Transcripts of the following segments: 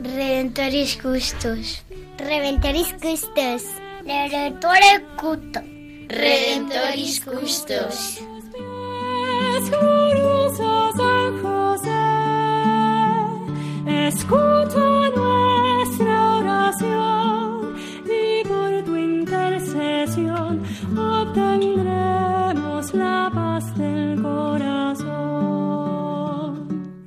Redentoris Custos. Redentoris Custos. Redentore Cuto. Redentoris Custos. Escucha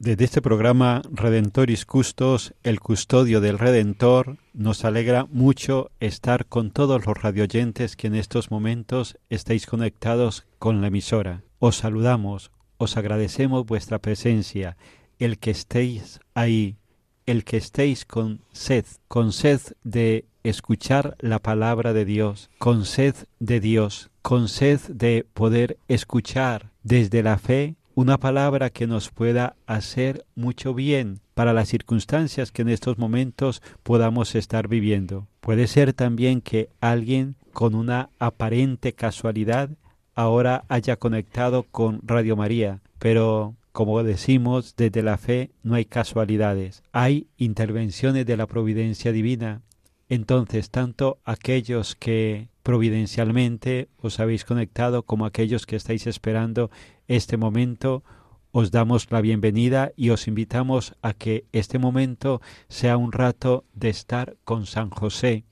Desde este programa Redentoris Custos, el custodio del Redentor, nos alegra mucho estar con todos los radioyentes que en estos momentos estáis conectados con la emisora. Os saludamos, os agradecemos vuestra presencia, el que estéis ahí, el que estéis con sed, con sed de escuchar la palabra de Dios, con sed de Dios, con sed de poder escuchar desde la fe una palabra que nos pueda hacer mucho bien para las circunstancias que en estos momentos podamos estar viviendo. Puede ser también que alguien con una aparente casualidad ahora haya conectado con Radio María, pero como decimos, desde la fe no hay casualidades, hay intervenciones de la providencia divina. Entonces, tanto aquellos que providencialmente os habéis conectado como aquellos que estáis esperando este momento, os damos la bienvenida y os invitamos a que este momento sea un rato de estar con San José,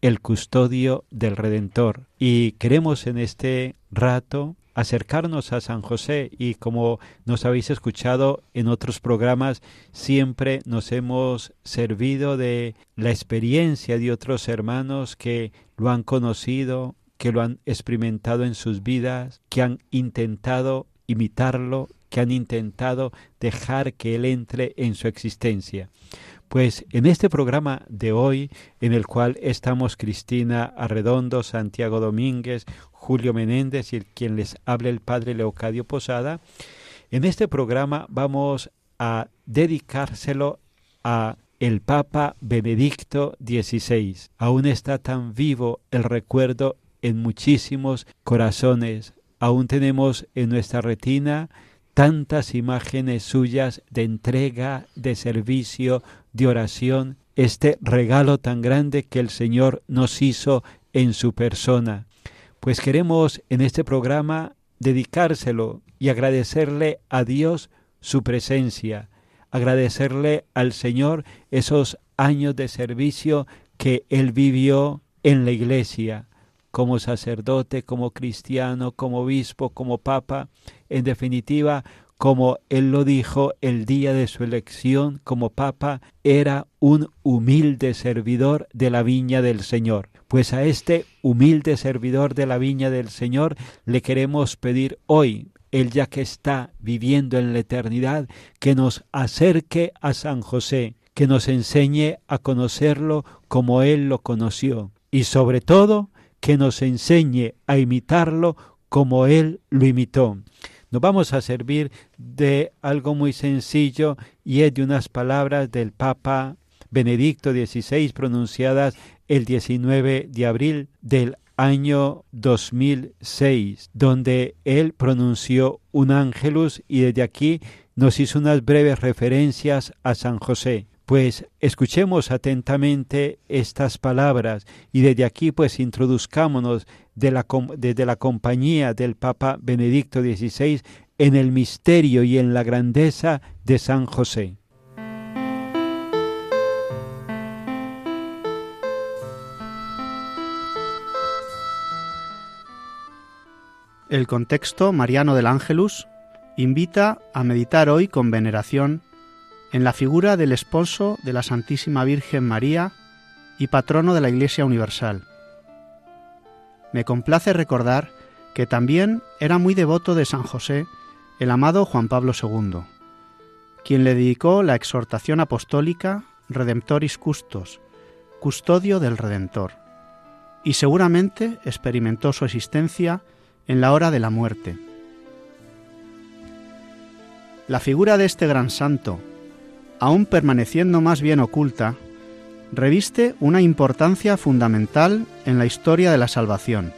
el custodio del Redentor. Y queremos en este rato acercarnos a San José y como nos habéis escuchado en otros programas, siempre nos hemos servido de la experiencia de otros hermanos que lo han conocido, que lo han experimentado en sus vidas, que han intentado imitarlo, que han intentado dejar que Él entre en su existencia. Pues en este programa de hoy, en el cual estamos Cristina Arredondo, Santiago Domínguez, Julio Menéndez y quien les habla el Padre Leocadio Posada, en este programa vamos a dedicárselo a el Papa Benedicto XVI. Aún está tan vivo el recuerdo en muchísimos corazones. Aún tenemos en nuestra retina tantas imágenes suyas de entrega, de servicio, de oración, este regalo tan grande que el Señor nos hizo en su persona. Pues queremos en este programa dedicárselo y agradecerle a Dios su presencia, agradecerle al Señor esos años de servicio que Él vivió en la iglesia, como sacerdote, como cristiano, como obispo, como papa, en definitiva, como él lo dijo el día de su elección como papa, era un humilde servidor de la viña del Señor. Pues a este humilde servidor de la viña del Señor le queremos pedir hoy, él ya que está viviendo en la eternidad, que nos acerque a San José, que nos enseñe a conocerlo como él lo conoció y sobre todo que nos enseñe a imitarlo como él lo imitó. Nos vamos a servir de algo muy sencillo y es de unas palabras del Papa Benedicto XVI pronunciadas el 19 de abril del año 2006, donde él pronunció un ángelus y desde aquí nos hizo unas breves referencias a San José. Pues escuchemos atentamente estas palabras y desde aquí pues introduzcámonos de desde la compañía del Papa Benedicto XVI en el misterio y en la grandeza de San José. El contexto mariano del Ángelus invita a meditar hoy con veneración en la figura del esposo de la Santísima Virgen María y patrono de la Iglesia Universal. Me complace recordar que también era muy devoto de San José el amado Juan Pablo II, quien le dedicó la exhortación apostólica Redemptoris Custos, custodio del Redentor, y seguramente experimentó su existencia en la hora de la muerte. La figura de este gran santo, aún permaneciendo más bien oculta, reviste una importancia fundamental en la historia de la salvación.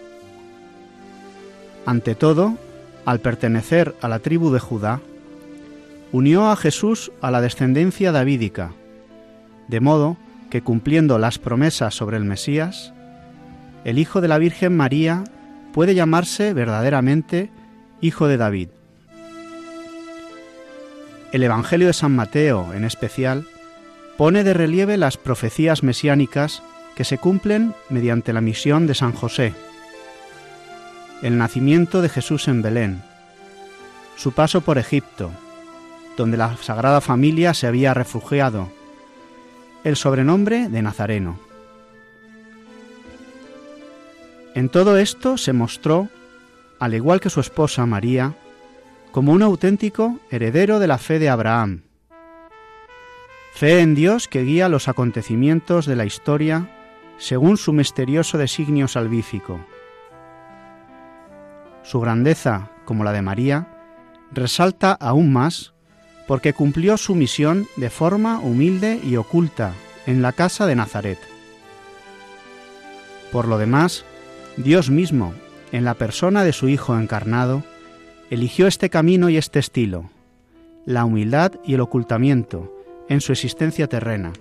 Ante todo, al pertenecer a la tribu de Judá, unió a Jesús a la descendencia davídica, de modo que cumpliendo las promesas sobre el Mesías, el Hijo de la Virgen María puede llamarse verdaderamente Hijo de David. El Evangelio de San Mateo, en especial, pone de relieve las profecías mesiánicas que se cumplen mediante la misión de San José, el nacimiento de Jesús en Belén, su paso por Egipto, donde la Sagrada Familia se había refugiado, el sobrenombre de Nazareno. En todo esto se mostró, al igual que su esposa María, como un auténtico heredero de la fe de Abraham. Fe en Dios que guía los acontecimientos de la historia según su misterioso designio salvífico. Su grandeza, como la de María, resalta aún más porque cumplió su misión de forma humilde y oculta en la casa de Nazaret. Por lo demás, Dios mismo, en la persona de su Hijo encarnado, eligió este camino y este estilo, la humildad y el ocultamiento, en su existencia terrena.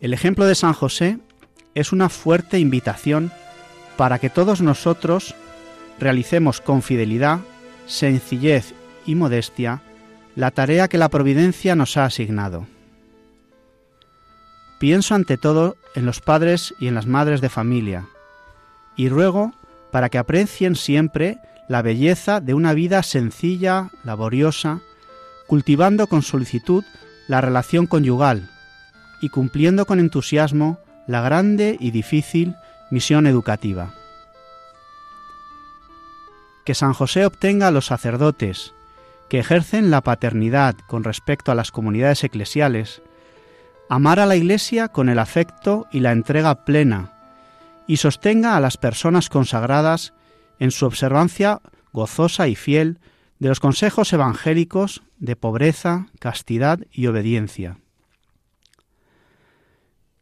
El ejemplo de San José es una fuerte invitación para que todos nosotros realicemos con fidelidad, sencillez y modestia la tarea que la providencia nos ha asignado. Pienso ante todo en los padres y en las madres de familia, y ruego para que aprecien siempre la belleza de una vida sencilla, laboriosa, cultivando con solicitud la relación conyugal y cumpliendo con entusiasmo la grande y difícil misión educativa. Que San José obtenga a los sacerdotes que ejercen la paternidad con respecto a las comunidades eclesiales, amar a la Iglesia con el afecto y la entrega plena, y sostenga a las personas consagradas en su observancia gozosa y fiel de los consejos evangélicos de pobreza, castidad y obediencia.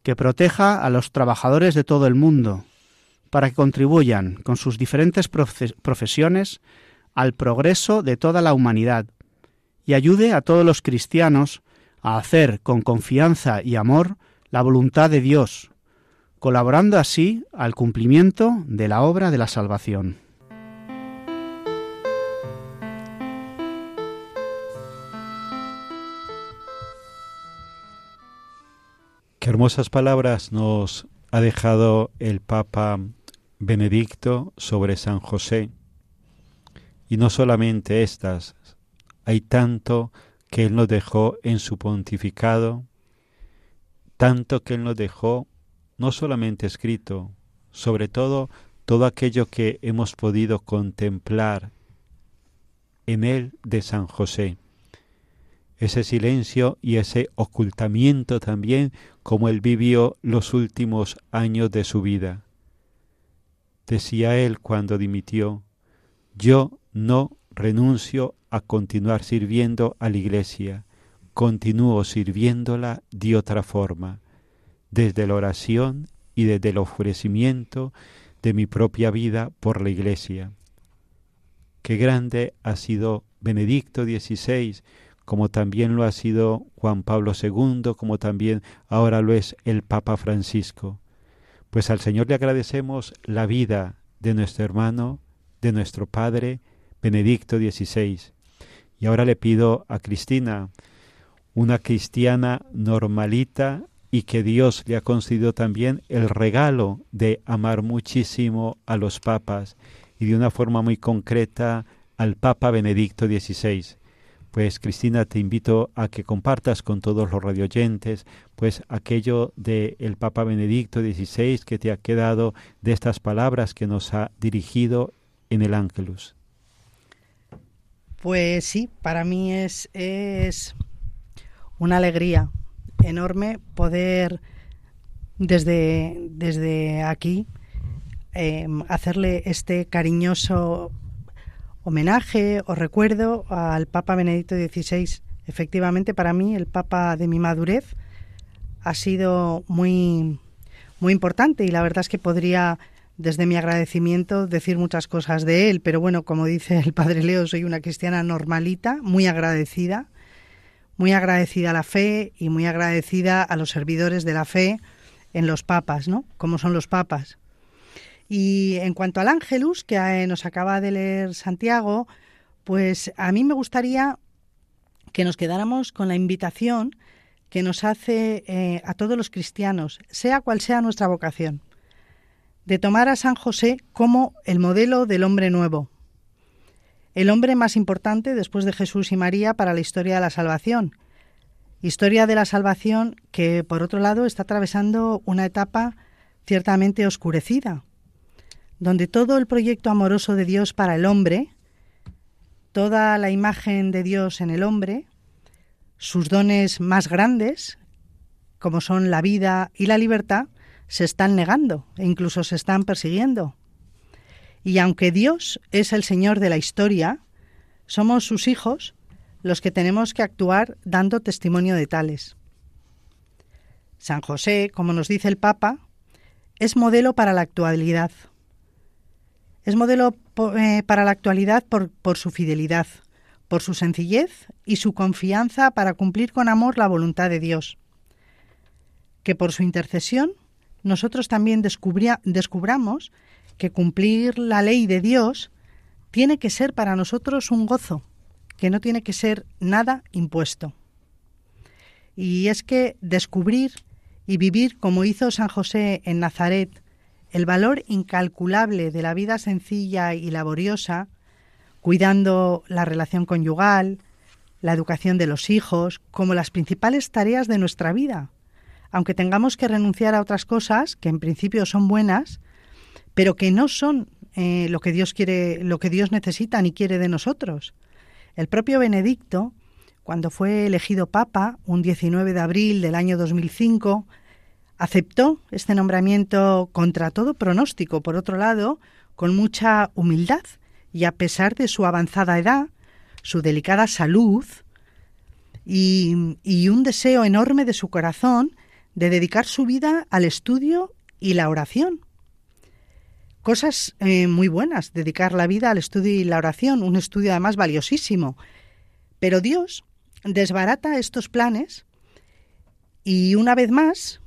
Que proteja a los trabajadores de todo el mundo, para que contribuyan con sus diferentes profesiones al progreso de toda la humanidad y ayude a todos los cristianos a hacer con confianza y amor la voluntad de Dios, colaborando así al cumplimiento de la obra de la salvación. Qué hermosas palabras nos ha dejado el Papa Benedicto sobre San José. Y no solamente estas, hay tanto que Él nos dejó en su pontificado, tanto que Él nos dejó no solamente escrito, sobre todo todo aquello que hemos podido contemplar en él de San José. Ese silencio y ese ocultamiento también como él vivió los últimos años de su vida. Decía él cuando dimitió, yo no renuncio a continuar sirviendo a la Iglesia, continúo sirviéndola de otra forma desde la oración y desde el ofrecimiento de mi propia vida por la Iglesia. Qué grande ha sido Benedicto XVI como también lo ha sido Juan Pablo II, como también ahora lo es el Papa Francisco. Pues al Señor le agradecemos la vida de nuestro hermano, de nuestro Padre, Benedicto XVI. Y ahora le pido a Cristina, una cristiana normalita y que Dios le ha concedido también el regalo de amar muchísimo a los papas y de una forma muy concreta al Papa Benedicto XVI. Pues Cristina, te invito a que compartas con todos los radioyentes pues aquello del el Papa Benedicto XVI que te ha quedado de estas palabras que nos ha dirigido en el Ángelus. Pues sí, para mí es, es una alegría enorme poder desde, desde aquí eh, hacerle este cariñoso homenaje o recuerdo al Papa Benedicto XVI. Efectivamente, para mí, el Papa de mi madurez ha sido muy, muy importante y la verdad es que podría, desde mi agradecimiento, decir muchas cosas de él, pero bueno, como dice el Padre Leo, soy una cristiana normalita, muy agradecida, muy agradecida a la fe y muy agradecida a los servidores de la fe en los papas, ¿no? Como son los papas. Y en cuanto al Ángelus, que eh, nos acaba de leer Santiago, pues a mí me gustaría que nos quedáramos con la invitación que nos hace eh, a todos los cristianos, sea cual sea nuestra vocación, de tomar a San José como el modelo del hombre nuevo, el hombre más importante después de Jesús y María para la historia de la salvación. Historia de la salvación que, por otro lado, está atravesando una etapa ciertamente oscurecida, donde todo el proyecto amoroso de Dios para el hombre, toda la imagen de Dios en el hombre, sus dones más grandes, como son la vida y la libertad, se están negando e incluso se están persiguiendo. Y aunque Dios es el Señor de la historia, somos sus hijos los que tenemos que actuar dando testimonio de tales. San José, como nos dice el Papa, es modelo para la actualidad. Es modelo eh, para la actualidad por, por su fidelidad, por su sencillez y su confianza para cumplir con amor la voluntad de Dios. Que por su intercesión nosotros también descubramos que cumplir la ley de Dios tiene que ser para nosotros un gozo, que no tiene que ser nada impuesto. Y es que descubrir y vivir como hizo San José en Nazaret, el valor incalculable de la vida sencilla y laboriosa, cuidando la relación conyugal, la educación de los hijos, como las principales tareas de nuestra vida, aunque tengamos que renunciar a otras cosas que en principio son buenas, pero que no son eh, lo que Dios quiere, lo que Dios necesita ni quiere de nosotros. El propio Benedicto, cuando fue elegido Papa, un 19 de abril del año 2005, Aceptó este nombramiento contra todo pronóstico, por otro lado, con mucha humildad y a pesar de su avanzada edad, su delicada salud y, un deseo enorme de su corazón de dedicar su vida al estudio y la oración. Cosas eh, muy buenas, dedicar la vida al estudio y la oración, un estudio además valiosísimo. Pero Dios desbarata estos planes y una vez más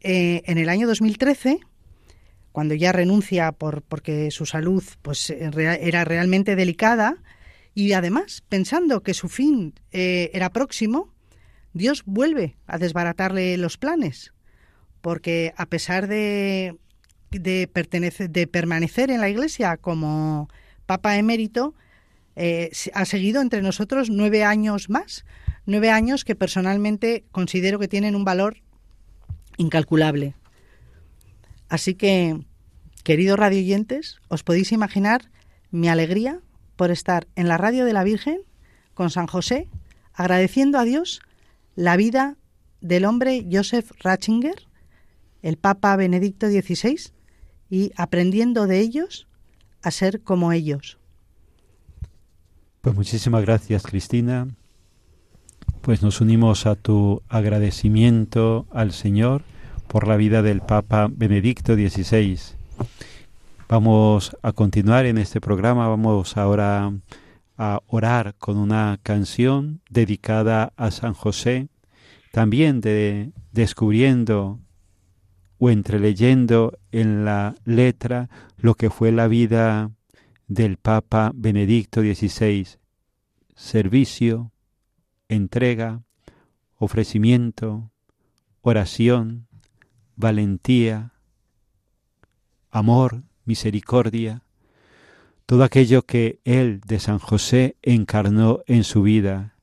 eh, en el año 2013, cuando ya renuncia por, porque su salud pues, era realmente delicada, y además, pensando que su fin eh, era próximo, Dios vuelve a desbaratarle los planes, porque a pesar de, de, de permanecer en la Iglesia como Papa emérito, eh, ha seguido entre nosotros nueve años más, nueve años que personalmente considero que tienen un valor incalculable. Así que, queridos radioyentes, os podéis imaginar mi alegría por estar en la radio de la Virgen con San José, agradeciendo a Dios la vida del hombre Joseph Ratzinger, el Papa Benedicto XVI, y aprendiendo de ellos a ser como ellos. Pues muchísimas gracias, Cristina pues nos unimos a tu agradecimiento al Señor por la vida del Papa Benedicto XVI. Vamos a continuar en este programa, vamos ahora a orar con una canción dedicada a San José, también de, descubriendo o entreleyendo en la letra lo que fue la vida del Papa Benedicto XVI, servicio, entrega, ofrecimiento, oración, valentía, amor, misericordia, todo aquello que Él de San José encarnó en su vida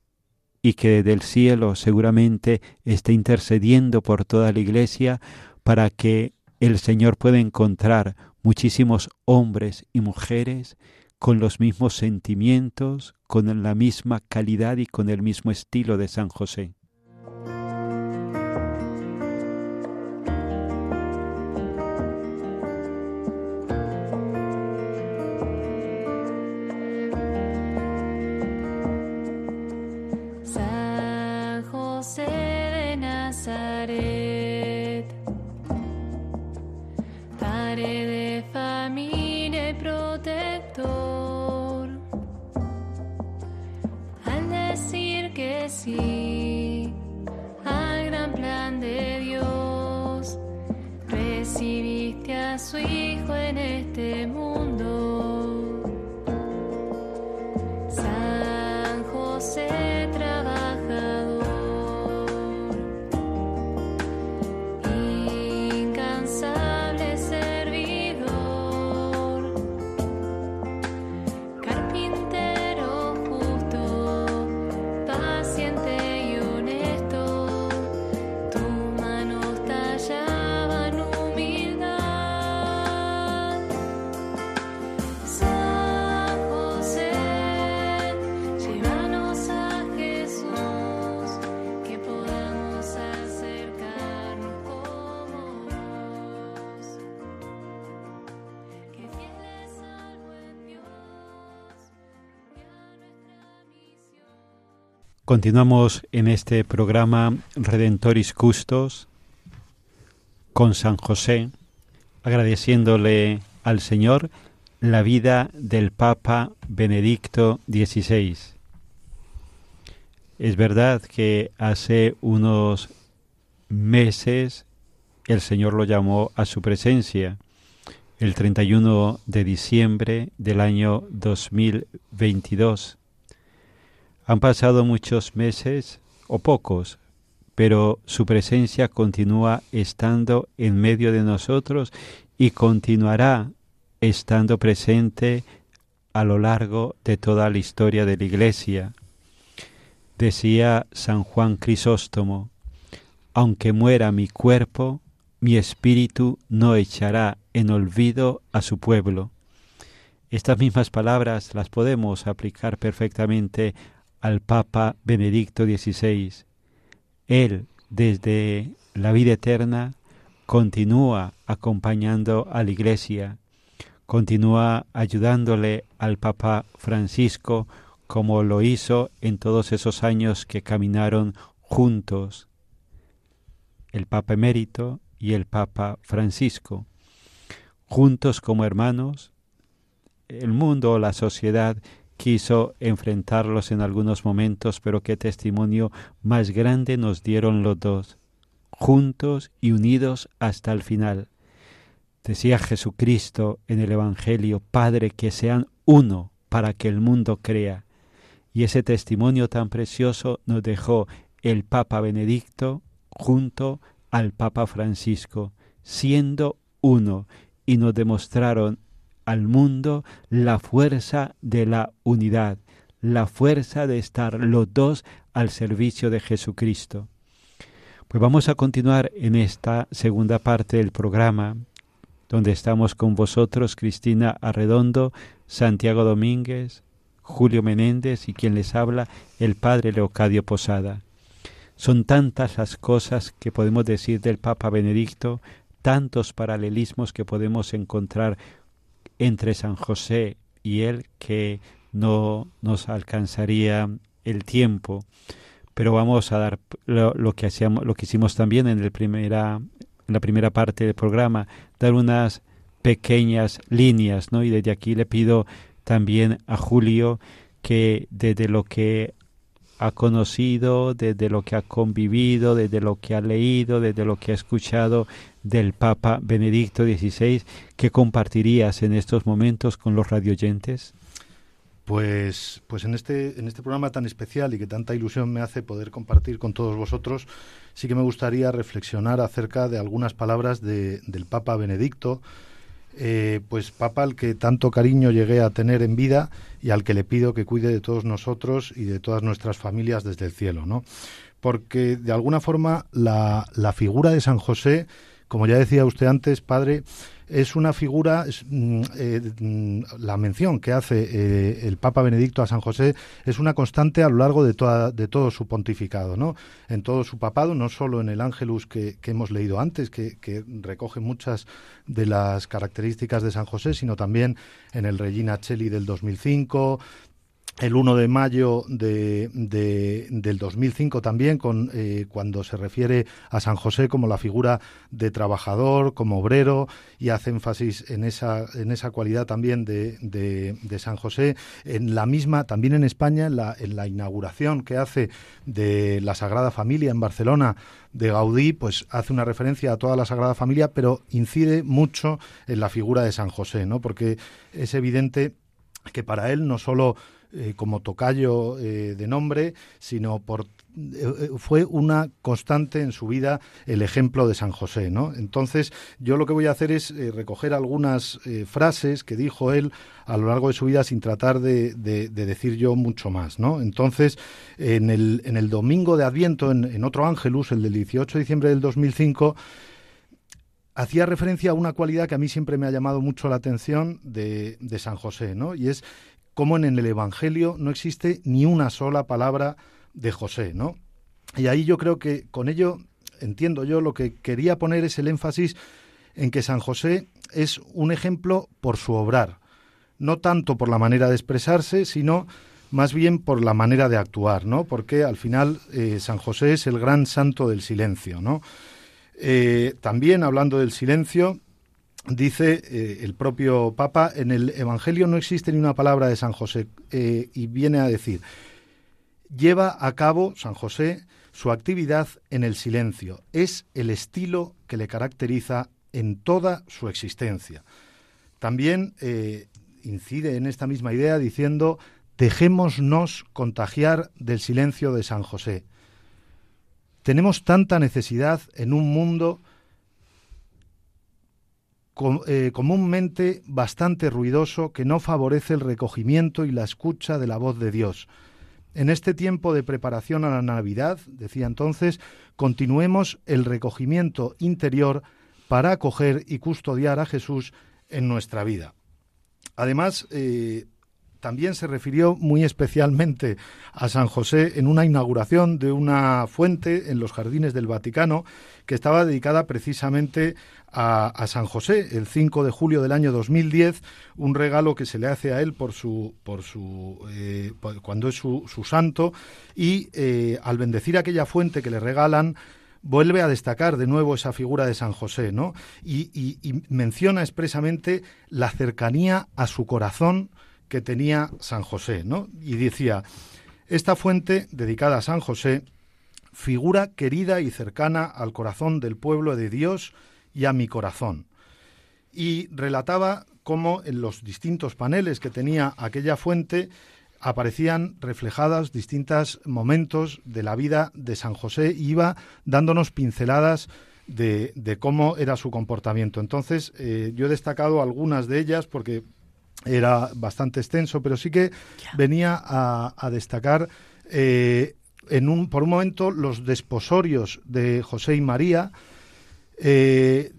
y que del cielo seguramente está intercediendo por toda la Iglesia para que el Señor pueda encontrar muchísimos hombres y mujeres con los mismos sentimientos, con la misma calidad y con el mismo estilo de San José. Continuamos en este programa Redentoris Custos con San José, agradeciéndole al Señor la vida del Papa Benedicto XVI. Es verdad que hace unos meses el Señor lo llamó a su presencia, el 31 de diciembre del año 2022 han pasado muchos meses o pocos, pero su presencia continúa estando en medio de nosotros y continuará estando presente a lo largo de toda la historia de la Iglesia. Decía San Juan Crisóstomo, aunque muera mi cuerpo, mi espíritu no echará en olvido a su pueblo. Estas mismas palabras las podemos aplicar perfectamente al Papa Benedicto XVI. Él, desde la vida eterna, continúa acompañando a la Iglesia, continúa ayudándole al Papa Francisco como lo hizo en todos esos años que caminaron juntos el Papa Emérito y el Papa Francisco. Juntos como hermanos, el mundo, la sociedad quiso enfrentarlos en algunos momentos, pero qué testimonio más grande nos dieron los dos, juntos y unidos hasta el final. Decía Jesucristo en el Evangelio, Padre, que sean uno para que el mundo crea. Y ese testimonio tan precioso nos dejó el Papa Benedicto junto al Papa Francisco, siendo uno, y nos demostraron al mundo la fuerza de la unidad, la fuerza de estar los dos al servicio de Jesucristo. Pues vamos a continuar en esta segunda parte del programa, donde estamos con vosotros, Cristina Arredondo, Santiago Domínguez, Julio Menéndez y quien les habla, el Padre Leocadio Posada. Son tantas las cosas que podemos decir del Papa Benedicto, tantos paralelismos que podemos encontrar entre San José y él que no nos alcanzaría el tiempo, pero vamos a dar lo, que hacíamos, lo que hicimos también en, el primera, en la primera parte del programa, dar unas pequeñas líneas, ¿no? Y desde aquí le pido también a Julio que desde lo que ha conocido, desde lo que ha convivido, desde lo que ha leído, desde lo que ha escuchado del Papa Benedicto XVI, ¿qué compartirías en estos momentos con los radioyentes? Pues, pues en este, en este programa tan especial y que tanta ilusión me hace poder compartir con todos vosotros, sí que me gustaría reflexionar acerca de algunas palabras de, del Papa Benedicto, eh, pues Papa al que tanto cariño llegué a tener en vida y al que le pido que cuide de todos nosotros y de todas nuestras familias desde el cielo, ¿no? Porque de alguna forma la, la figura de San José, como ya decía usted antes, padre, es una figura, mm, eh, mm, la mención que hace eh, el Papa Benedicto a San José es una constante a lo largo de, todo su pontificado, ¿no? En todo su papado, no solo en el Ángelus que, hemos leído antes, que, que, recoge muchas de las características de San José, sino también en el Regina Cheli del 2005, el 1 de mayo de, del 2005 también, con, eh, cuando se refiere a San José como la figura de trabajador, como obrero, y hace énfasis en esa, en esa cualidad también de, de, San José. En la misma, también en España, en la, en la inauguración que hace de la Sagrada Familia en Barcelona, de Gaudí, pues hace una referencia a toda la Sagrada Familia, pero incide mucho en la figura de San José, ¿no? Porque es evidente que para él no solo eh, como tocayo eh, de nombre, sino por eh, fue una constante en su vida el ejemplo de San José, ¿no? Entonces, yo lo que voy a hacer es recoger algunas frases que dijo él a lo largo de su vida sin tratar de, decir yo mucho más, ¿no? Entonces, en el, en el domingo de Adviento, en, otro Ángelus, el del 18 de diciembre del 2005, hacía referencia a una cualidad que a mí siempre me ha llamado mucho la atención de, de San José, ¿no? Y es como en el Evangelio no existe ni una sola palabra de José, ¿no? Y ahí yo creo que con ello entiendo yo lo que quería poner es el énfasis en que San José es un ejemplo por su obrar, no tanto por la manera de expresarse, sino más bien por la manera de actuar, ¿no? Porque al final eh, San José es el gran santo del silencio, ¿no? Eh, también hablando del silencio, dice eh, el propio Papa, en el Evangelio no existe ni una palabra de San José eh, y viene a decir, lleva a cabo San José su actividad en el silencio. Es el estilo que le caracteriza en toda su existencia. También eh, incide en esta misma idea diciendo, dejémonos contagiar del silencio de San José. Tenemos tanta necesidad en un mundo eh, comúnmente bastante ruidoso que no favorece el recogimiento y la escucha de la voz de Dios. En este tiempo de preparación a la Navidad, decía entonces, continuemos el recogimiento interior para acoger y custodiar a Jesús en nuestra vida. Además, eh, también se refirió muy especialmente a San José en una inauguración de una fuente en los jardines del Vaticano que estaba dedicada precisamente a, San José el 5 de julio del año 2010, un regalo que se le hace a él por su, por su, eh, cuando es su, santo y eh, al bendecir aquella fuente que le regalan, vuelve a destacar de nuevo esa figura de San José, ¿no? Y, y, menciona expresamente la cercanía a su corazón que tenía San José, ¿no? Y decía, esta fuente dedicada a San José, figura querida y cercana al corazón del pueblo de Dios, y a mi corazón. Y relataba cómo en los distintos paneles que tenía aquella fuente aparecían reflejadas distintos momentos de la vida de San José y iba dándonos pinceladas de, cómo era su comportamiento. Entonces, eh, yo he destacado algunas de ellas porque era bastante extenso, pero sí que venía a, destacar eh, en un, por un momento los desposorios de José y María, eh,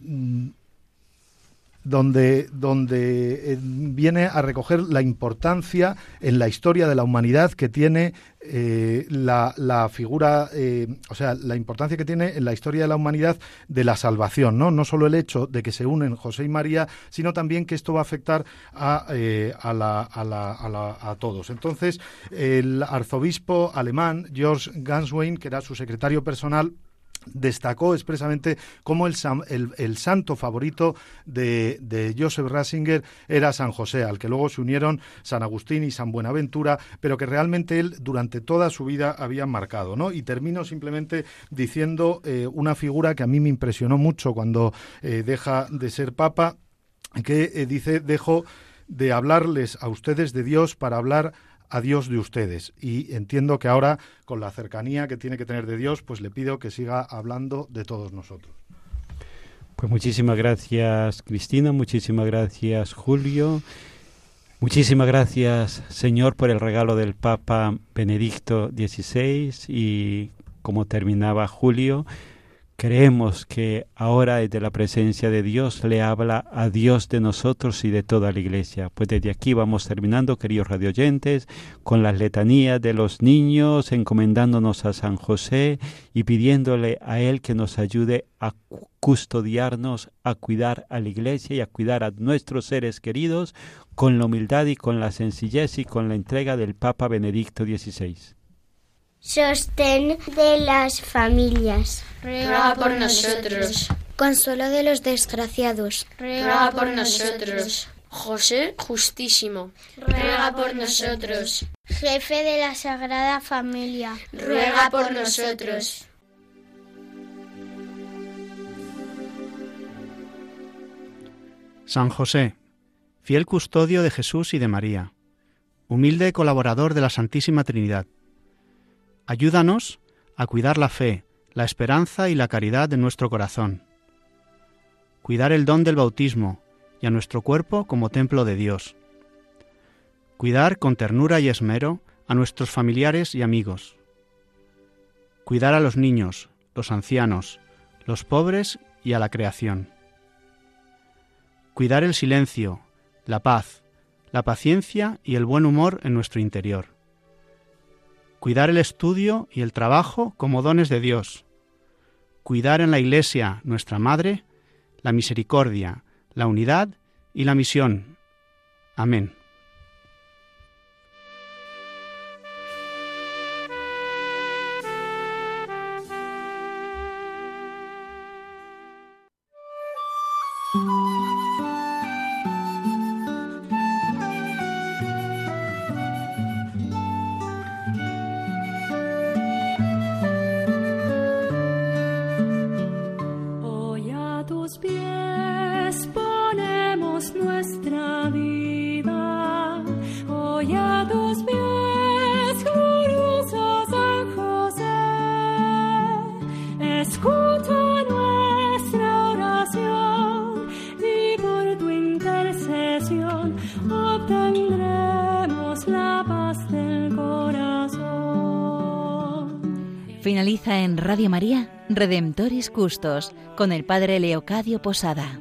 donde, donde eh, viene a recoger la importancia en la historia de la humanidad que tiene eh, la, figura, o sea, la importancia que tiene en la historia de la humanidad de la salvación, ¿no? No solo el hecho de que se unen José y María, sino también que esto va a afectar a, a, la, a, la, a, todos. Entonces, el arzobispo alemán, George Ganswein, que era su secretario personal, destacó expresamente cómo el, el, santo favorito de, de, Joseph Ratzinger era San José, al que luego se unieron San Agustín y San Buenaventura, pero que realmente él durante toda su vida había marcado. ¿no? Y termino simplemente diciendo eh, una figura que a mí me impresionó mucho cuando eh, deja de ser papa, que eh, dice, dejo de hablarles a ustedes de Dios para hablar a Dios de ustedes. Y entiendo que ahora, con la cercanía que tiene que tener de Dios, pues le pido que siga hablando de todos nosotros. Pues muchísimas gracias, Cristina, muchísimas gracias, Julio. Muchísimas gracias, Señor, por el regalo del Papa Benedicto XVI y como terminaba Julio, Creemos que ahora desde la presencia de Dios le habla a Dios de nosotros y de toda la iglesia. Pues desde aquí vamos terminando, queridos radioyentes, con las letanías de los niños, encomendándonos a San José y pidiéndole a Él que nos ayude a custodiarnos, a cuidar a la iglesia y a cuidar a nuestros seres queridos con la humildad y con la sencillez y con la entrega del Papa Benedicto XVI. Sostén de las familias. Ruega por nosotros. Consuelo de los desgraciados. Ruega por nosotros. José Justísimo. Ruega por nosotros. Jefe de la Sagrada Familia. Ruega por nosotros. San José, fiel custodio de Jesús y de María, humilde colaborador de la Santísima Trinidad Ayúdanos a cuidar la fe, la esperanza y la caridad de nuestro corazón. Cuidar el don del bautismo y a nuestro cuerpo como templo de Dios. Cuidar con ternura y esmero a nuestros familiares y amigos. Cuidar a los niños, los ancianos, los pobres y a la creación. Cuidar el silencio, la paz, la paciencia y el buen humor en nuestro interior cuidar el estudio y el trabajo como dones de Dios, cuidar en la Iglesia, nuestra Madre, la misericordia, la unidad y la misión. Amén. Radio María, Redemptoris Custos, con el Padre Leocadio Posada.